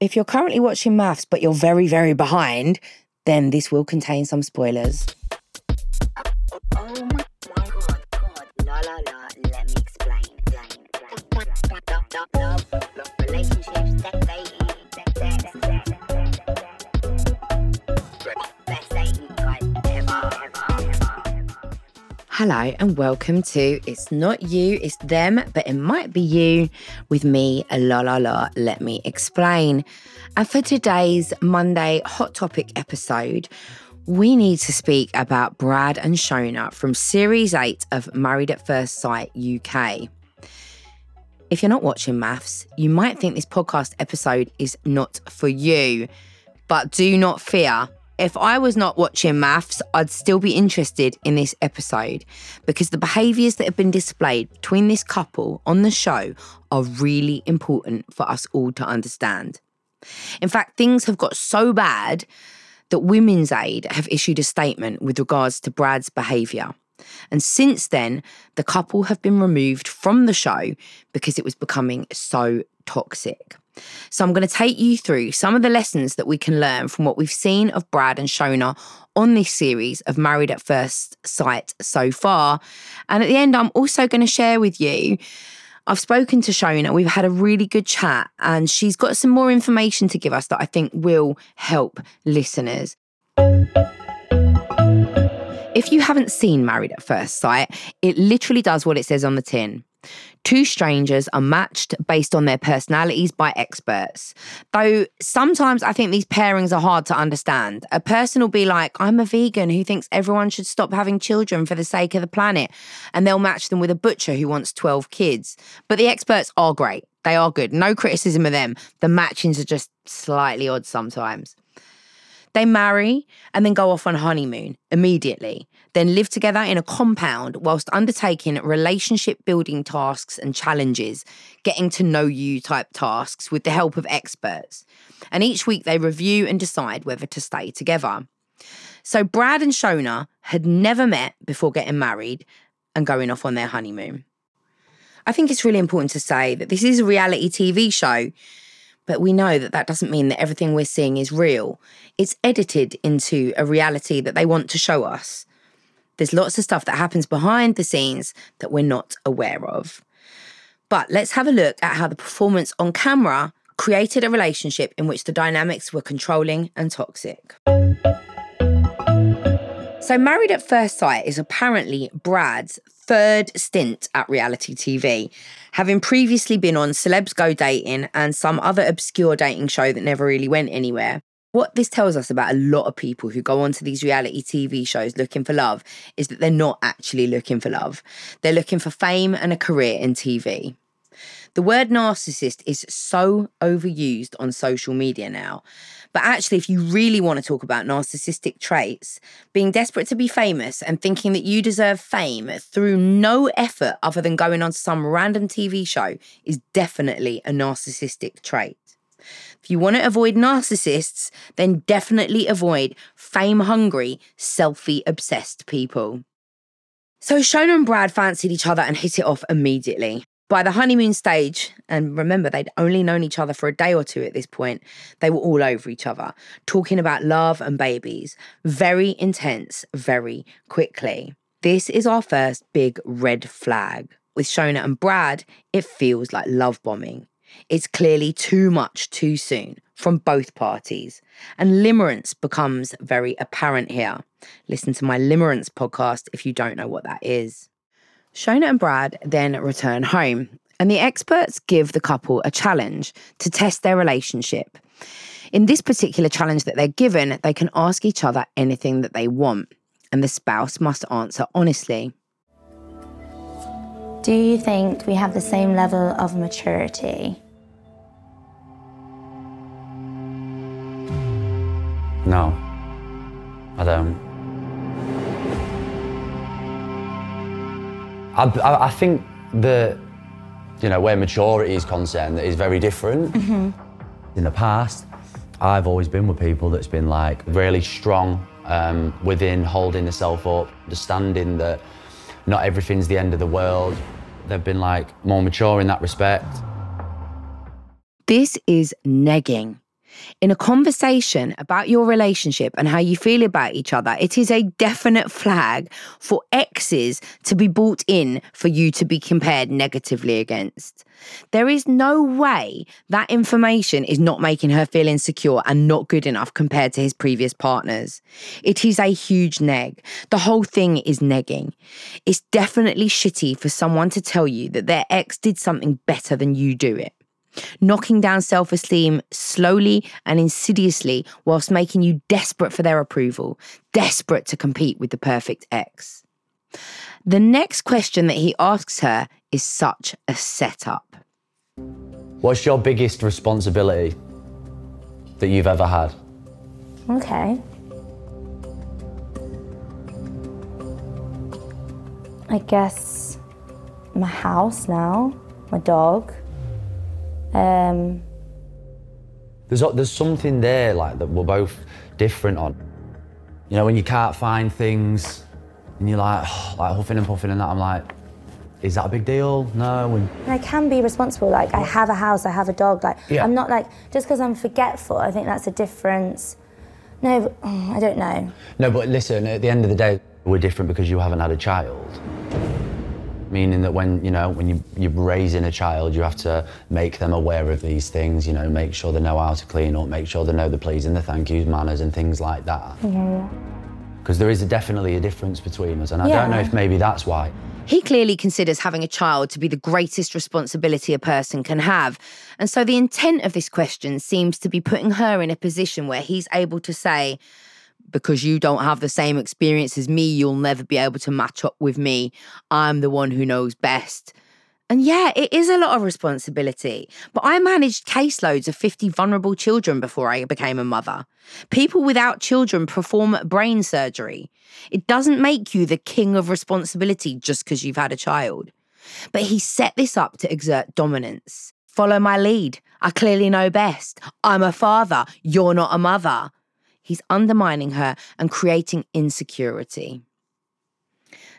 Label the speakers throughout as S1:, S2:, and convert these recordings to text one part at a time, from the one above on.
S1: If you're currently watching MAFS but you're very, very behind, then this will contain some spoilers.
S2: Oh my god,
S1: Hello and welcome to It's Not You, It's Them, but it might be you with me, La La La, Let Me Explain. And for today's Monday Hot Topic episode, we need to speak about Brad and Shona from Series 8 of Married at First Sight UK. If you're not watching MAFS, you might think this podcast episode is not for you. But do not fear. If I was not watching MAFS, I'd still be interested in this episode because the behaviours that have been displayed between this couple on the show are really important for us all to understand. In fact, things have got so bad that Women's Aid have issued a statement with regards to Brad's behaviour. And since then, the couple have been removed from the show because it was becoming so toxic. So I'm going to take you through some of the lessons that we can learn from what we've seen of Brad and Shona on this series of Married at First Sight so far. And at the end, I'm also going to share with you. I've spoken to Shona, we've had a really good chat, and she's got some more information to give us that I think will help listeners. If you haven't seen Married at First Sight, it literally does what it says on the tin. Two strangers are matched based on their personalities by experts. Though sometimes I think these pairings are hard to understand. A person will be like, I'm a vegan who thinks everyone should stop having children for the sake of the planet. And they'll match them with a butcher who wants 12 kids. But the experts are great. They are good. No criticism of them. The matchings are just slightly odd sometimes. They marry and then go off on honeymoon immediately, then live together in a compound whilst undertaking relationship building tasks and challenges, getting to know you type tasks with the help of experts. And each week they review and decide whether to stay together. So Brad and Shona had never met before getting married and going off on their honeymoon. I think it's really important to say that this is a reality TV show but we know that that doesn't mean that everything we're seeing is real. It's edited into a reality that they want to show us. There's lots of stuff that happens behind the scenes that we're not aware of. But let's have a look at how the performance on camera created a relationship in which the dynamics were controlling and toxic. So, Married at First Sight is apparently Brad's third stint at reality TV, having previously been on Celebs Go Dating and some other obscure dating show that never really went anywhere. What this tells us about a lot of people who go onto these reality TV shows looking for love is that they're not actually looking for love. They're looking for fame and a career in TV. The word narcissist is so overused on social media now. But actually, if you really want to talk about narcissistic traits, being desperate to be famous and thinking that you deserve fame through no effort other than going on some random TV show is definitely a narcissistic trait. If you want to avoid narcissists, then definitely avoid fame hungry, selfie obsessed people. So Shona and Brad fancied each other and hit it off immediately. By the honeymoon stage, and remember they'd only known each other for a day or two at this point, they were all over each other, talking about love and babies. Very intense, very quickly. This is our first big red flag. With Shona and Brad, it feels like love bombing. It's clearly too much too soon from both parties, and limerence becomes very apparent here. Listen to my limerence podcast if you don't know what that is. Shona and Brad then return home, and the experts give the couple a challenge to test their relationship. In this particular challenge that they're given, they can ask each other anything that they want, and the spouse must answer honestly.
S3: Do you think we have the same level of maturity?
S4: No, I don't. I, I, I think that, you know, where maturity is concerned, that is very different. In the past, I've always been with people that's been like really strong um, within holding themselves up, understanding that not everything's the end of the world. They've been like more mature in that respect.
S1: This is negging. In a conversation about your relationship and how you feel about each other, it is a definite flag for exes to be brought in for you to be compared negatively against. There is no way that information is not making her feel insecure and not good enough compared to his previous partners. It is a huge neg. The whole thing is negging. It's definitely shitty for someone to tell you that their ex did something better than you do it knocking down self esteem slowly and insidiously, whilst making you desperate for their approval, desperate to compete with the perfect ex. The next question that he asks her is such a setup.
S4: What's your biggest responsibility that you've ever had?
S3: Okay. I guess my house now, my dog. Um,
S4: There's, there's something there like that we're both different on. You know, when you can't find things and you're like, like huffing and puffing and that, I'm like, is that a big deal? No. And
S3: I can be responsible. Like I have a house, I have a dog. Like
S4: Yeah.
S3: I'm not like just because I'm forgetful. I think that's a difference. No, but, I don't know.
S4: No, but listen, at the end of the day, we're different because you haven't had a child. Meaning that when, you know, when you, you're raising a child, you have to make them aware of these things, you know, make sure they know how to clean up, make sure they know the please and the thank yous, manners and things like that. Because there is a, definitely a difference between us. And I don't know if maybe that's why.
S1: He clearly considers having a child to be the greatest responsibility a person can have. And so the intent of this question seems to be putting her in a position where he's able to say, because you don't have the same experience as me, you'll never be able to match up with me. I'm the one who knows best. And yeah, it is a lot of responsibility. But I managed caseloads of 50 vulnerable children before I became a mother. People without children perform brain surgery. It doesn't make you the king of responsibility just because you've had a child. But he set this up to exert dominance. Follow my lead. I clearly know best. I'm a father. You're not a mother. He's undermining her and creating insecurity.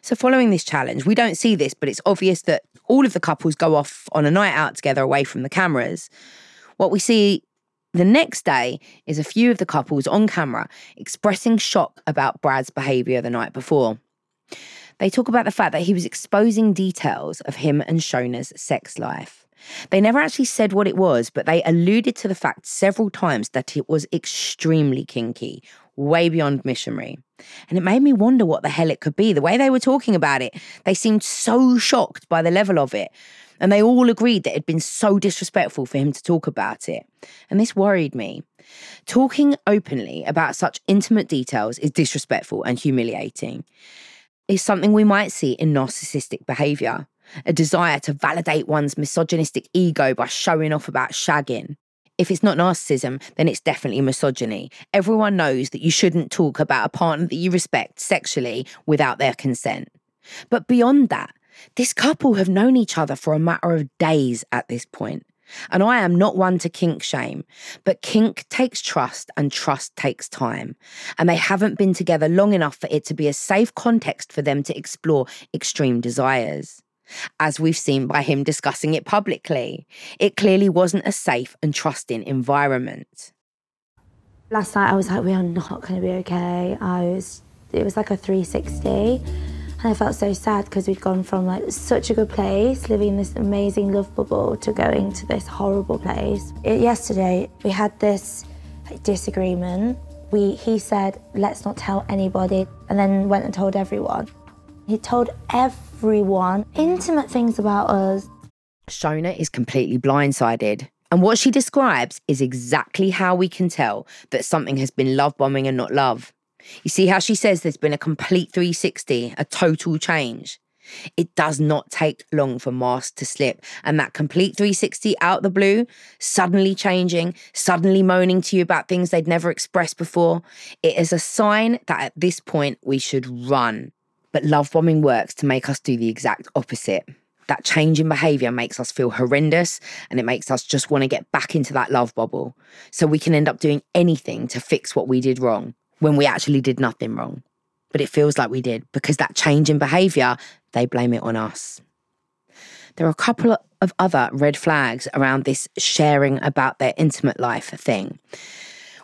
S1: So, following this challenge, we don't see this, but it's obvious that all of the couples go off on a night out together away from the cameras. What we see the next day is a few of the couples on camera expressing shock about Brad's behaviour the night before. They talk about the fact that he was exposing details of him and Shona's sex life. They never actually said what it was, but they alluded to the fact several times that it was extremely kinky, way beyond missionary. And it made me wonder what the hell it could be. The way they were talking about it, they seemed so shocked by the level of it. And they all agreed that it had been so disrespectful for him to talk about it. And this worried me. Talking openly about such intimate details is disrespectful and humiliating. It's something we might see in narcissistic behaviour a desire to validate one's misogynistic ego by showing off about shagging. If it's not narcissism, then it's definitely misogyny. Everyone knows that you shouldn't talk about a partner that you respect sexually without their consent. But beyond that, this couple have known each other for a matter of days at this point. And I am not one to kink shame, but kink takes trust and trust takes time. And they haven't been together long enough for it to be a safe context for them to explore extreme desires. As we've seen by him discussing it publicly, it clearly wasn't a safe and trusting environment.
S3: Last night I was like, we are not going to be okay. I was, it was like a 360. And I felt so sad because we'd gone from like such a good place, living in this amazing love bubble, to going to this horrible place. It, yesterday we had this like, disagreement. We, he said, let's not tell anybody, and then went and told everyone. He told everyone intimate things about us.
S1: Shona is completely blindsided. And what she describes is exactly how we can tell that something has been love bombing and not love. You see how she says there's been a complete 360, a total change. It does not take long for masks to slip, and that complete 360 out the blue, suddenly changing, suddenly moaning to you about things they'd never expressed before, it is a sign that at this point we should run. But love bombing works to make us do the exact opposite. That change in behavior makes us feel horrendous and it makes us just want to get back into that love bubble. So we can end up doing anything to fix what we did wrong when we actually did nothing wrong. But it feels like we did because that change in behavior, they blame it on us. there are a couple of other red flags around this sharing about their intimate life thing.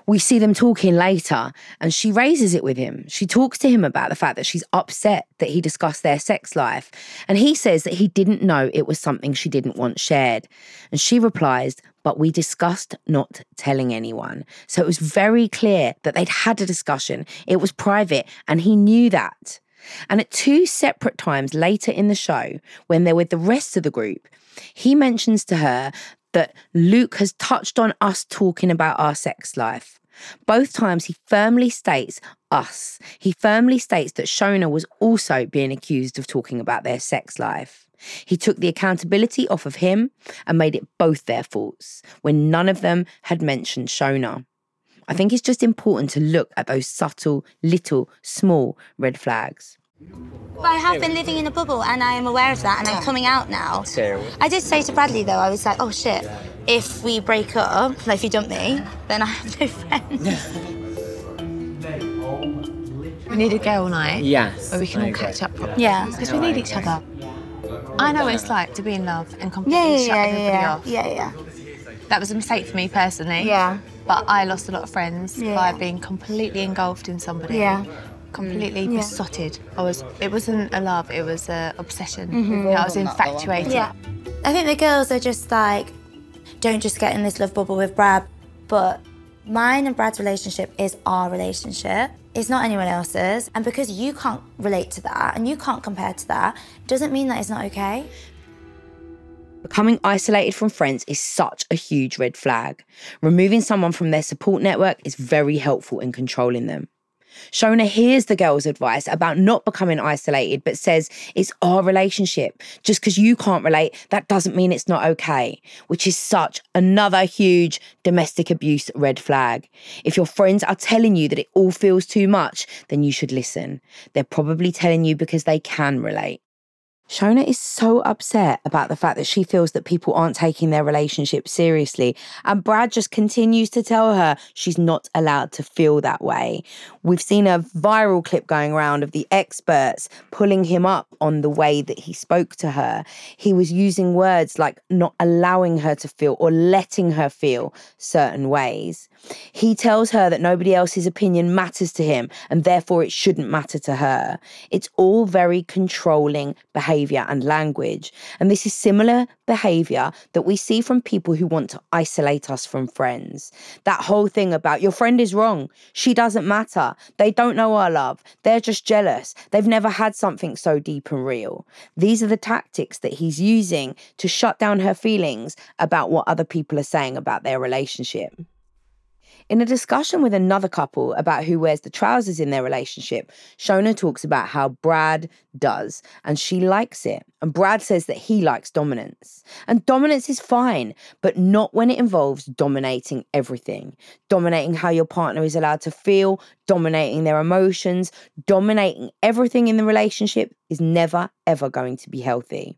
S1: We see them talking later, and she raises it with him. She talks to him about the fact that she's upset that he discussed their sex life. And he says that he didn't know it was something she didn't want shared. And she replies, But we discussed not telling anyone. So it was very clear that they'd had a discussion. It was private, and he knew that. And at two separate times later in the show, when they're with the rest of the group, he mentions to her that Luke has touched on us talking about our sex life. Both times he firmly states us. He firmly states that Shona was also being accused of talking about their sex life. He took the accountability off of him and made it both their faults when none of them had mentioned Shona. I think it's just important to look at those subtle, little, small red flags.
S3: But I have been living in a bubble and I am aware of that and I'm coming out now. I did say to Bradley though, I was like, oh shit, if we break up, like if you dump me, then I have no friends.
S5: We need a girl night
S6: Yes.
S5: where we can
S6: I
S5: all
S6: agree.
S5: catch up properly.
S3: Yeah.
S5: Because we need each other. I know what it's like to be in love and
S3: Yeah,
S5: completely
S3: yeah,
S5: shut
S3: yeah,
S5: everybody
S3: yeah,
S5: off.
S3: yeah, yeah.
S5: That was a mistake for me personally.
S3: Yeah.
S5: But I lost a lot of friends
S3: Yeah.
S5: by being completely engulfed in somebody.
S3: Yeah.
S5: Completely mm.
S3: Yeah.
S5: besotted. I was. It wasn't a love. It was an obsession. Mm-hmm. You know, I was infatuated.
S3: Yeah. I think the girls are just like, don't just get in this love bubble with Brad. But mine and Brad's relationship is our relationship. It's not anyone else's. And because you can't relate to that and you can't compare to that, doesn't mean that it's not okay.
S1: Becoming isolated from friends is such a huge red flag. Removing someone from their support network is very helpful in controlling them. Shona hears the girl's advice about not becoming isolated, but says it's our relationship. Just because you can't relate, that doesn't mean it's not okay, which is such another huge domestic abuse red flag. If your friends are telling you that it all feels too much, then you should listen. They're probably telling you because they can relate. Shona is so upset about the fact that she feels that people aren't taking their relationship seriously. And Brad just continues to tell her she's not allowed to feel that way. We've seen a viral clip going around of the experts pulling him up on the way that he spoke to her. He was using words like not allowing her to feel or letting her feel certain ways. He tells her that nobody else's opinion matters to him and therefore it shouldn't matter to her. It's all very controlling behavior and language. And this is similar behavior that we see from people who want to isolate us from friends. That whole thing about your friend is wrong. She doesn't matter. They don't know our love. They're just jealous. They've never had something so deep and real. These are the tactics that he's using to shut down her feelings about what other people are saying about their relationship. In a discussion with another couple about who wears the trousers in their relationship, Shona talks about how Brad does, and she likes it. And Brad says that he likes dominance. And dominance is fine, but not when it involves dominating everything. Dominating how your partner is allowed to feel, dominating their emotions, dominating everything in the relationship is never, ever going to be healthy.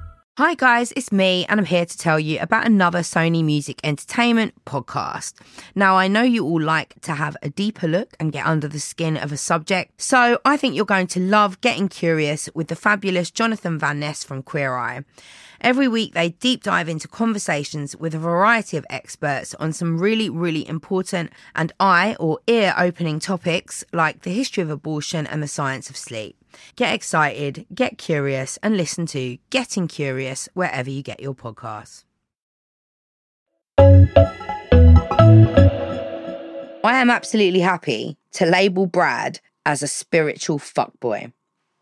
S1: Hi, guys, it's me, and I'm here to tell you about another Sony Music Entertainment podcast. Now, I know you all like to have a deeper look and get under the skin of a subject, so I think you're going to love getting curious with the fabulous Jonathan Van Ness from Queer Eye. Every week, they deep dive into conversations with a variety of experts on some really, really important and eye or ear opening topics like the history of abortion and the science of sleep. Get excited, get curious, and listen to Getting Curious wherever you get your podcasts. I am absolutely happy to label Brad as a spiritual fuckboy.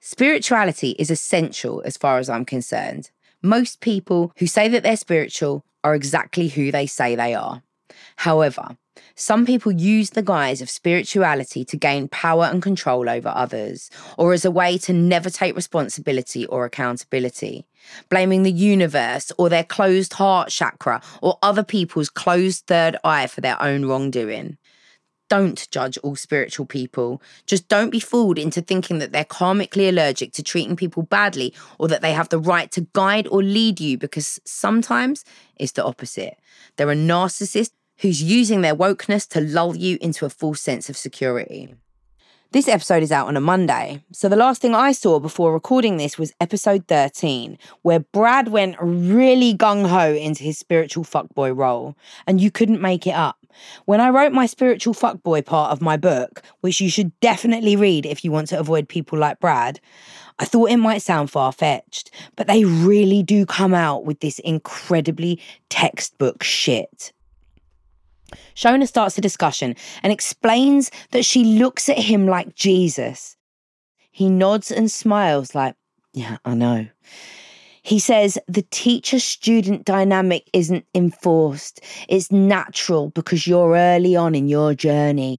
S1: Spirituality is essential as far as I'm concerned. Most people who say that they're spiritual are exactly who they say they are. However, Some people use the guise of spirituality to gain power and control over others, or as a way to never take responsibility or accountability, blaming the universe or their closed heart chakra or other people's closed third eye for their own wrongdoing. Don't judge all spiritual people. Just don't be fooled into thinking that they're karmically allergic to treating people badly or that they have the right to guide or lead you because sometimes it's the opposite. They're a narcissist who's using their wokeness to lull you into a false sense of security. This episode is out on a Monday, so the last thing I saw before recording this was episode 13, where Brad went really gung ho into his spiritual fuckboy role, and you couldn't make it up. When I wrote my spiritual fuckboy part of my book, which you should definitely read if you want to avoid people like Brad, I thought it might sound far fetched, but they really do come out with this incredibly textbook shit. Shona starts a discussion and explains that she looks at him like Jesus. He nods and smiles, like, Yeah, I know. He says the teacher student dynamic isn't enforced, it's natural because you're early on in your journey.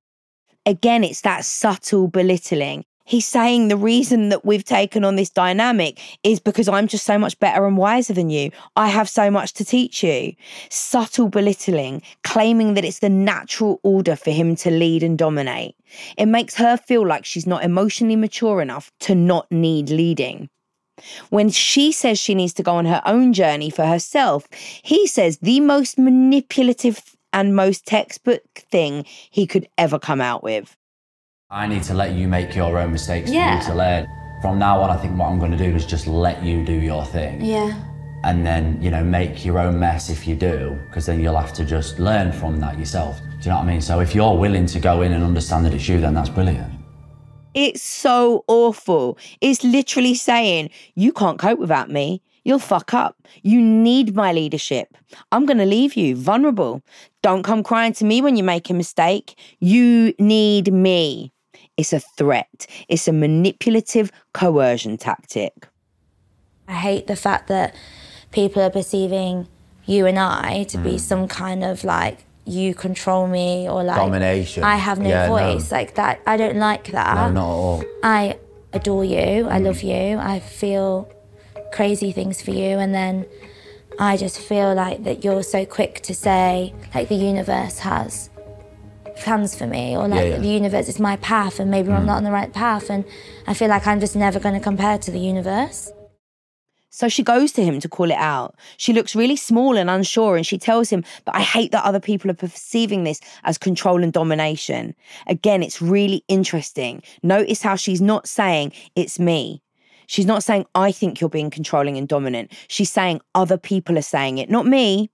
S1: Again, it's that subtle belittling. He's saying the reason that we've taken on this dynamic is because I'm just so much better and wiser than you. I have so much to teach you. Subtle belittling, claiming that it's the natural order for him to lead and dominate. It makes her feel like she's not emotionally mature enough to not need leading. When she says she needs to go on her own journey for herself, he says the most manipulative and most textbook thing he could ever come out with.
S4: I need to let you make your own mistakes
S3: Yeah.
S4: for you to learn. From now on, I think what I'm going to do is just let you do your thing.
S3: Yeah.
S4: And then, you know, make your own mess if you do, because then you'll have to just learn from that yourself. Do you know what I mean? So if you're willing to go in and understand that it's you, then that's brilliant.
S1: It's so awful. It's literally saying, You can't cope without me. You'll fuck up. You need my leadership. I'm going to leave you vulnerable. Don't come crying to me when you make a mistake. You need me. It's a threat, it's a manipulative coercion tactic.
S3: I hate the fact that people are perceiving you and I to be mm. some kind of like you control me or like
S4: Domination.
S3: I have no
S4: Yeah, no.
S3: voice like that. I don't like that.
S4: No, not at all.
S3: I adore you. I mm. love you. I feel crazy things for you, and then I just feel like that you're so quick to say like the universe has plans for me, or like
S4: Yeah, yeah.
S3: the universe is my path, and maybe I'm hmm. not on the right path, and I feel like I'm just never going to compare to the universe.
S1: So she goes to him to call it out. She looks really small and unsure, and she tells him, But I hate that other people are perceiving this as control and domination. Again, it's really interesting. Notice how she's not saying, It's me. She's not saying, I think you're being controlling and dominant. She's saying, Other people are saying it, not me.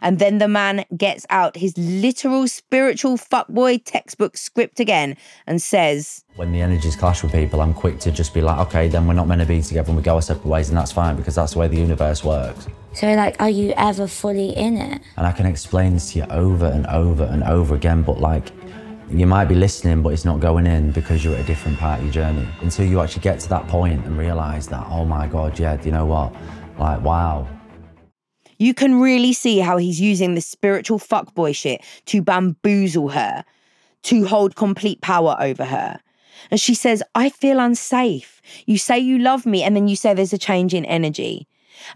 S1: And then the man gets out his literal spiritual fuckboy textbook script again and says,
S4: When the energies clash with people, I'm quick to just be like, okay, then we're not meant to be together and we go our separate ways, and that's fine because that's the way the universe works.
S3: So, like, are you ever fully in it?
S4: And I can explain this to you over and over and over again, but like, you might be listening, but it's not going in because you're at a different part of your journey. Until you actually get to that point and realize that, oh my God, yeah, do you know what? Like, wow.
S1: You can really see how he's using the spiritual fuckboy shit to bamboozle her, to hold complete power over her. And she says, I feel unsafe. You say you love me, and then you say there's a change in energy.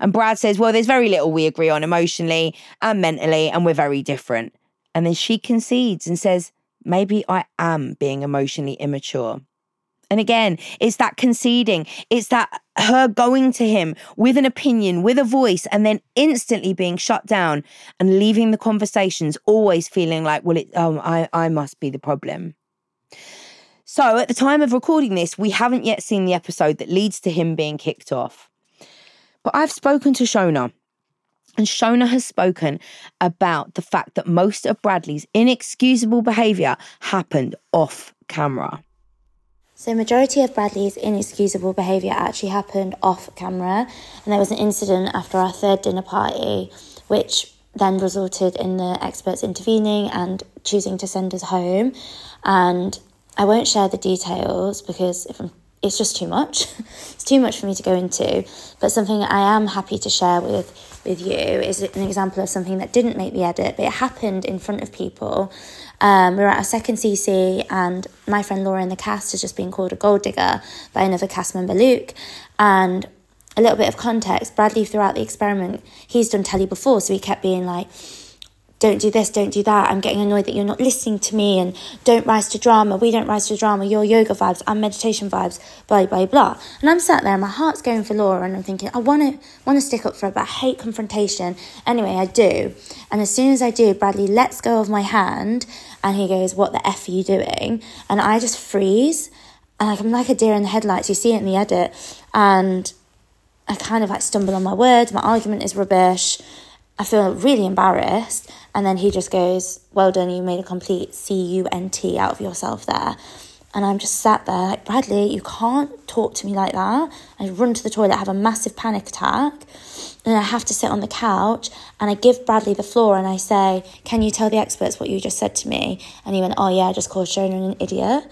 S1: And Brad says, Well, there's very little we agree on emotionally and mentally, and we're very different. And then she concedes and says, Maybe I am being emotionally immature. And again, it's that conceding. It's that her going to him with an opinion, with a voice, and then instantly being shut down and leaving the conversations always feeling like, well, it, oh, I, I must be the problem. So at the time of recording this, we haven't yet seen the episode that leads to him being kicked off. But I've spoken to Shona, and Shona has spoken about the fact that most of Bradley's inexcusable behaviour happened off camera.
S3: So, majority of Bradley's inexcusable behaviour actually happened off camera, and there was an incident after our third dinner party, which then resulted in the experts intervening and choosing to send us home. And I won't share the details because if I'm it's just too much. it's too much for me to go into. But something I am happy to share with with you is an example of something that didn't make the edit, but it happened in front of people. Um, we were at our second CC, and my friend Laura in the cast has just been called a gold digger by another cast member, Luke. And a little bit of context Bradley, throughout the experiment, he's done telly before, so he kept being like, don't do this, don't do that. I'm getting annoyed that you're not listening to me and don't rise to drama. We don't rise to drama. Your yoga vibes, I'm meditation vibes, blah, blah, blah. And I'm sat there my heart's going for Laura and I'm thinking, I want to want to stick up for her, but I hate confrontation. Anyway, I do. And as soon as I do, Bradley lets go of my hand and he goes, what the F are you doing? And I just freeze. And like, I'm like a deer in the headlights. You see it in the edit. And I kind of like stumble on my words. My argument is rubbish. I feel really embarrassed. And then he just goes, Well done, you made a complete C U N T out of yourself there. And I'm just sat there like, Bradley, you can't talk to me like that. I run to the toilet, have a massive panic attack. And I have to sit on the couch and I give Bradley the floor and I say, Can you tell the experts what you just said to me? And he went, Oh, yeah, I just called Shona an idiot.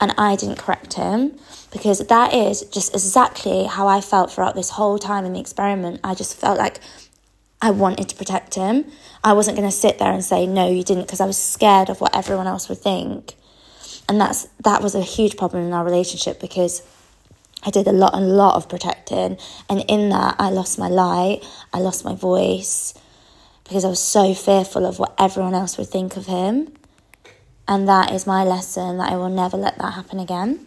S3: And I didn't correct him because that is just exactly how I felt throughout this whole time in the experiment. I just felt like I wanted to protect him. I wasn't going to sit there and say no, you didn't, because I was scared of what everyone else would think. And that's that was a huge problem in our relationship because I did a lot, a lot of protecting, and in that I lost my light, I lost my voice, because I was so fearful of what everyone else would think of him. And that is my lesson that I will never let that happen again.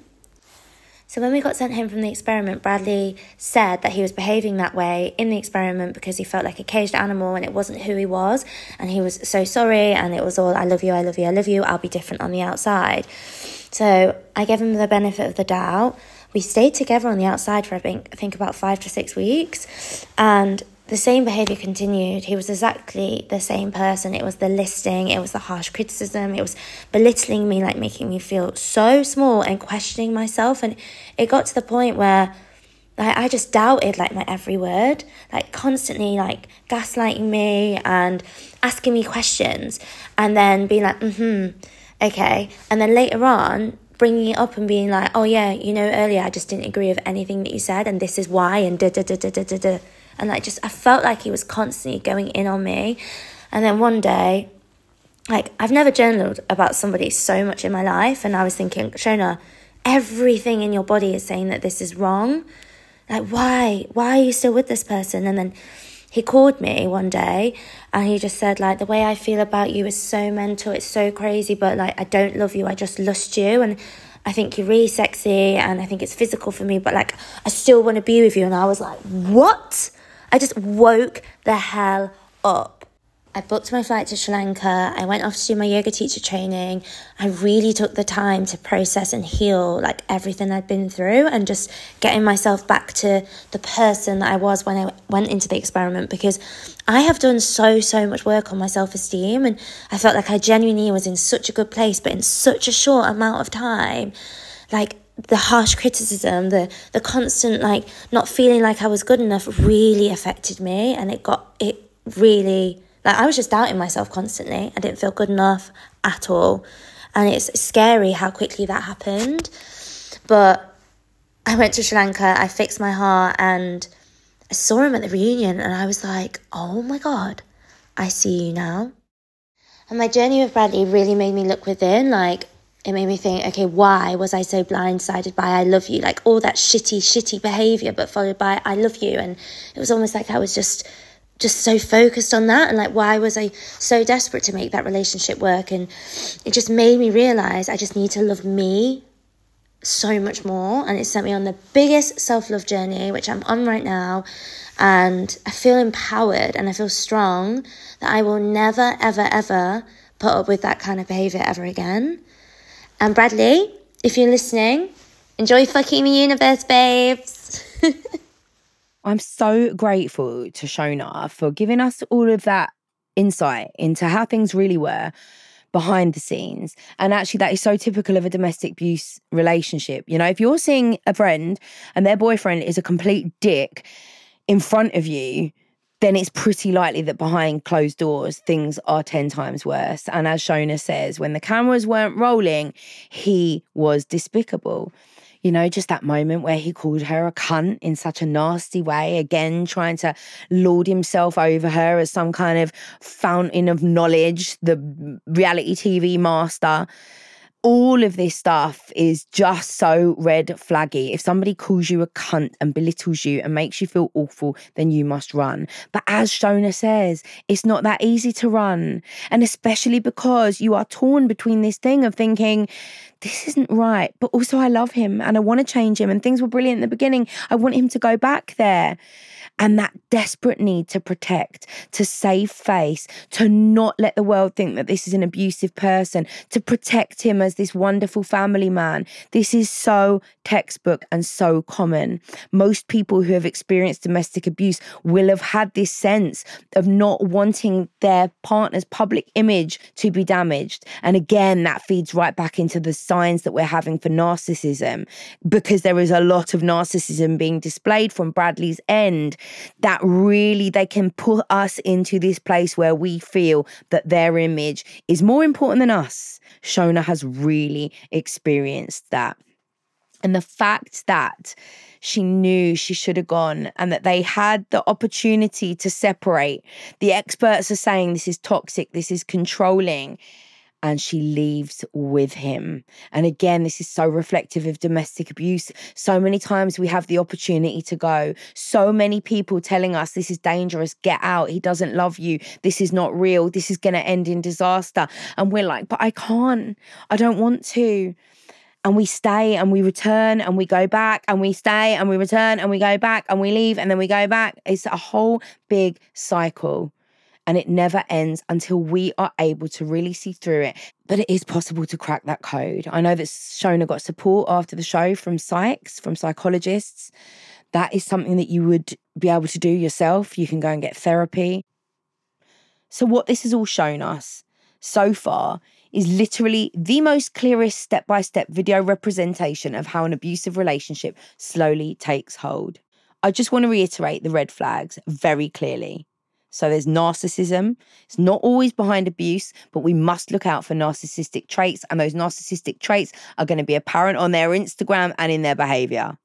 S3: So when we got sent home from the experiment, Bradley said that he was behaving that way in the experiment because he felt like a caged animal and it wasn't who he was. And he was so sorry and it was all, I love you, I love you, I love you, I'll be different on the outside. So I gave him the benefit of the doubt. We stayed together on the outside for I think, I think about five to six weeks. And the same behavior continued. He was exactly the same person. It was the listing, it was the harsh criticism, it was belittling me, like making me feel so small and questioning myself. And it got to the point where like, I just doubted like my every word, like constantly like gaslighting me and asking me questions, and then being like, mm hmm, okay. And then later on, bringing it up and being like, oh yeah, you know, earlier I just didn't agree with anything that you said, and this is why, and da da da da da da and like just I felt like he was constantly going in on me. And then one day, like I've never journaled about somebody so much in my life, and I was thinking, Shona, everything in your body is saying that this is wrong. Like why? Why are you still with this person? And then he called me one day and he just said like the way I feel about you is so mental, it's so crazy, but like I don't love you, I just lust you and I think you're really sexy and I think it's physical for me, but like I still want to be with you. And I was like, what? I just woke the hell up. I booked my flight to Sri Lanka. I went off to do my yoga teacher training. I really took the time to process and heal like everything I'd been through and just getting myself back to the person that I was when I went into the experiment because I have done so, so much work on my self esteem and I felt like I genuinely was in such a good place, but in such a short amount of time. Like the harsh criticism, the the constant like not feeling like I was good enough really affected me and it got it really like I was just doubting myself constantly. I didn't feel good enough at all. And it's scary how quickly that happened. But I went to Sri Lanka, I fixed my heart and I saw him at the reunion and I was like, "Oh my god, I see you now." And my journey with Bradley really made me look within like it made me think, okay, why was I so blindsided by I love you? Like all that shitty, shitty behavior, but followed by I love you. And it was almost like I was just just so focused on that. And like why was I so desperate to make that relationship work? And it just made me realize I just need to love me so much more. And it sent me on the biggest self-love journey which I'm on right now. And I feel empowered and I feel strong that I will never ever ever put up with that kind of behavior ever again and Bradley, if you're listening, enjoy fucking the universe, babes.
S1: I'm so grateful to Shona for giving us all of that insight into how things really were behind the scenes. And actually, that is so typical of a domestic abuse relationship. You know, if you're seeing a friend and their boyfriend is a complete dick in front of you, then it's pretty likely that behind closed doors, things are 10 times worse. And as Shona says, when the cameras weren't rolling, he was despicable. You know, just that moment where he called her a cunt in such a nasty way, again, trying to lord himself over her as some kind of fountain of knowledge, the reality TV master all of this stuff is just so red flaggy. If somebody calls you a cunt and belittles you and makes you feel awful, then you must run. But as Shona says, it's not that easy to run. And especially because you are torn between this thing of thinking, this isn't right, but also I love him and I want to change him and things were brilliant in the beginning. I want him to go back there and that desperate need to protect, to save face, to not let the world think that this is an abusive person, to protect him as this wonderful family man. This is so textbook and so common. Most people who have experienced domestic abuse will have had this sense of not wanting their partner's public image to be damaged. And again, that feeds right back into the signs that we're having for narcissism because there is a lot of narcissism being displayed from Bradley's end that really they can put us into this place where we feel that their image is more important than us. Shona has really experienced that. And the fact that she knew she should have gone and that they had the opportunity to separate. The experts are saying this is toxic, this is controlling and she leaves with him. And again, this is so reflective of domestic abuse. So many times we have the opportunity to go. So many people telling us this is dangerous, get out, he doesn't love you, this is not real, this is going to end in disaster. And we're like, but I can't, I don't want to. And we stay and we return and we go back and we stay and we return and we go back and we leave and then we go back. It's a whole big cycle and it never ends until we are able to really see through it. But it is possible to crack that code. I know that Shona got support after the show from psychs, from psychologists. That is something that you would be able to do yourself. You can go and get therapy. So, what this has all shown us so far is literally the most clearest step by step video representation of how an abusive relationship slowly takes hold. I just want to reiterate the red flags very clearly. So there's narcissism. It's not always behind abuse, but we must look out for narcissistic traits, and those narcissistic traits are going to be apparent on their Instagram and in their behavior.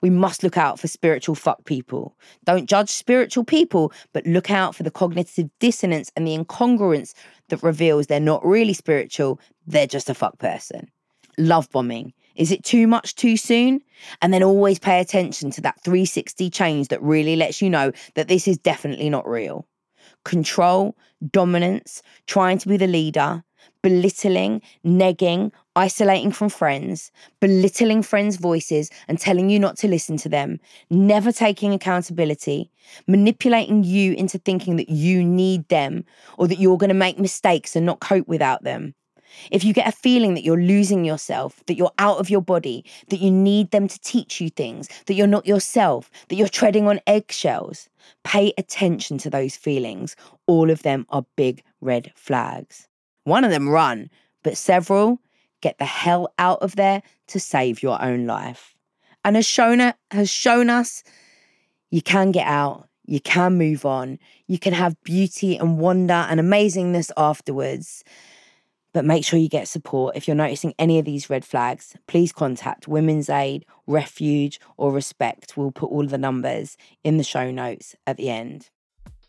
S1: We must look out for spiritual fuck people. Don't judge spiritual people, but look out for the cognitive dissonance and the incongruence that reveals they're not really spiritual, they're just a fuck person. Love bombing. Is it too much too soon? And then always pay attention to that 360 change that really lets you know that this is definitely not real. Control, dominance, trying to be the leader, belittling, negging, isolating from friends, belittling friends' voices and telling you not to listen to them, never taking accountability, manipulating you into thinking that you need them or that you're going to make mistakes and not cope without them. If you get a feeling that you're losing yourself, that you're out of your body, that you need them to teach you things, that you're not yourself, that you're treading on eggshells, pay attention to those feelings. All of them are big red flags. One of them run, but several get the hell out of there to save your own life. And as Shona has shown us, you can get out, you can move on, you can have beauty and wonder and amazingness afterwards. But make sure you get support. If you're noticing any of these red flags, please contact Women's Aid, Refuge, or Respect. We'll put all the numbers in the show notes at the end.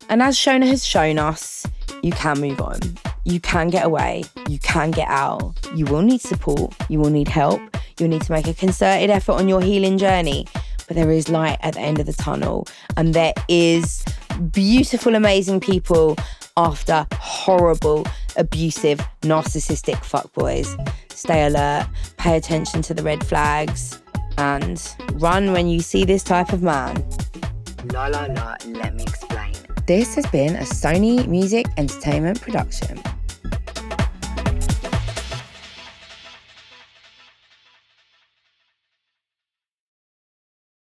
S1: And as Shona has shown us, you can move on. You can get away. You can get out. You will need support. You will need help. You'll need to make a concerted effort on your healing journey. But there is light at the end of the tunnel. And there is beautiful, amazing people after horrible, abusive, narcissistic fuckboys. Stay alert, pay attention to the red flags, and run when you see this type of man.
S2: La la la, let me explain.
S1: This has been a Sony Music Entertainment production.